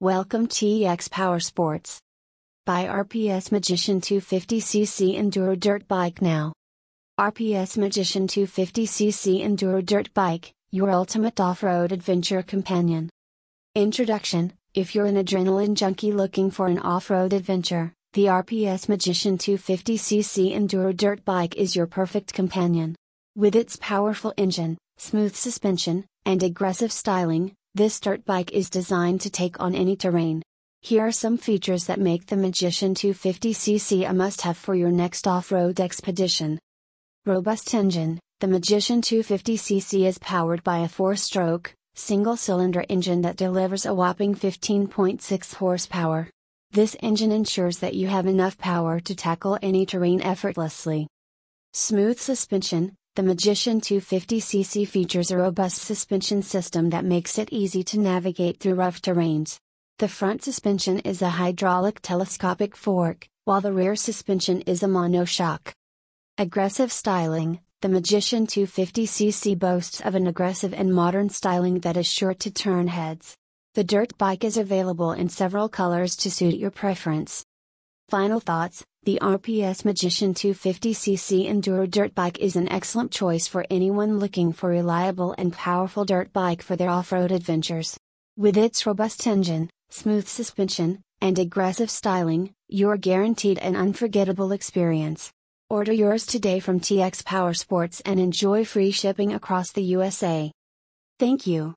Welcome TX Power Sports. Buy RPS Magician 250cc Enduro Dirt Bike now. RPS Magician 250cc Enduro Dirt Bike, your ultimate off road adventure companion. Introduction If you're an adrenaline junkie looking for an off road adventure, the RPS Magician 250cc Enduro Dirt Bike is your perfect companion. With its powerful engine, smooth suspension, and aggressive styling, this dirt bike is designed to take on any terrain. Here are some features that make the Magician 250cc a must have for your next off road expedition. Robust engine The Magician 250cc is powered by a four stroke, single cylinder engine that delivers a whopping 15.6 horsepower. This engine ensures that you have enough power to tackle any terrain effortlessly. Smooth suspension the Magician 250cc features a robust suspension system that makes it easy to navigate through rough terrains. The front suspension is a hydraulic telescopic fork, while the rear suspension is a monoshock. Aggressive styling The Magician 250cc boasts of an aggressive and modern styling that is sure to turn heads. The dirt bike is available in several colors to suit your preference. Final thoughts The RPS Magician 250cc Enduro Dirt Bike is an excellent choice for anyone looking for reliable and powerful dirt bike for their off road adventures. With its robust engine, smooth suspension, and aggressive styling, you're guaranteed an unforgettable experience. Order yours today from TX Power Sports and enjoy free shipping across the USA. Thank you.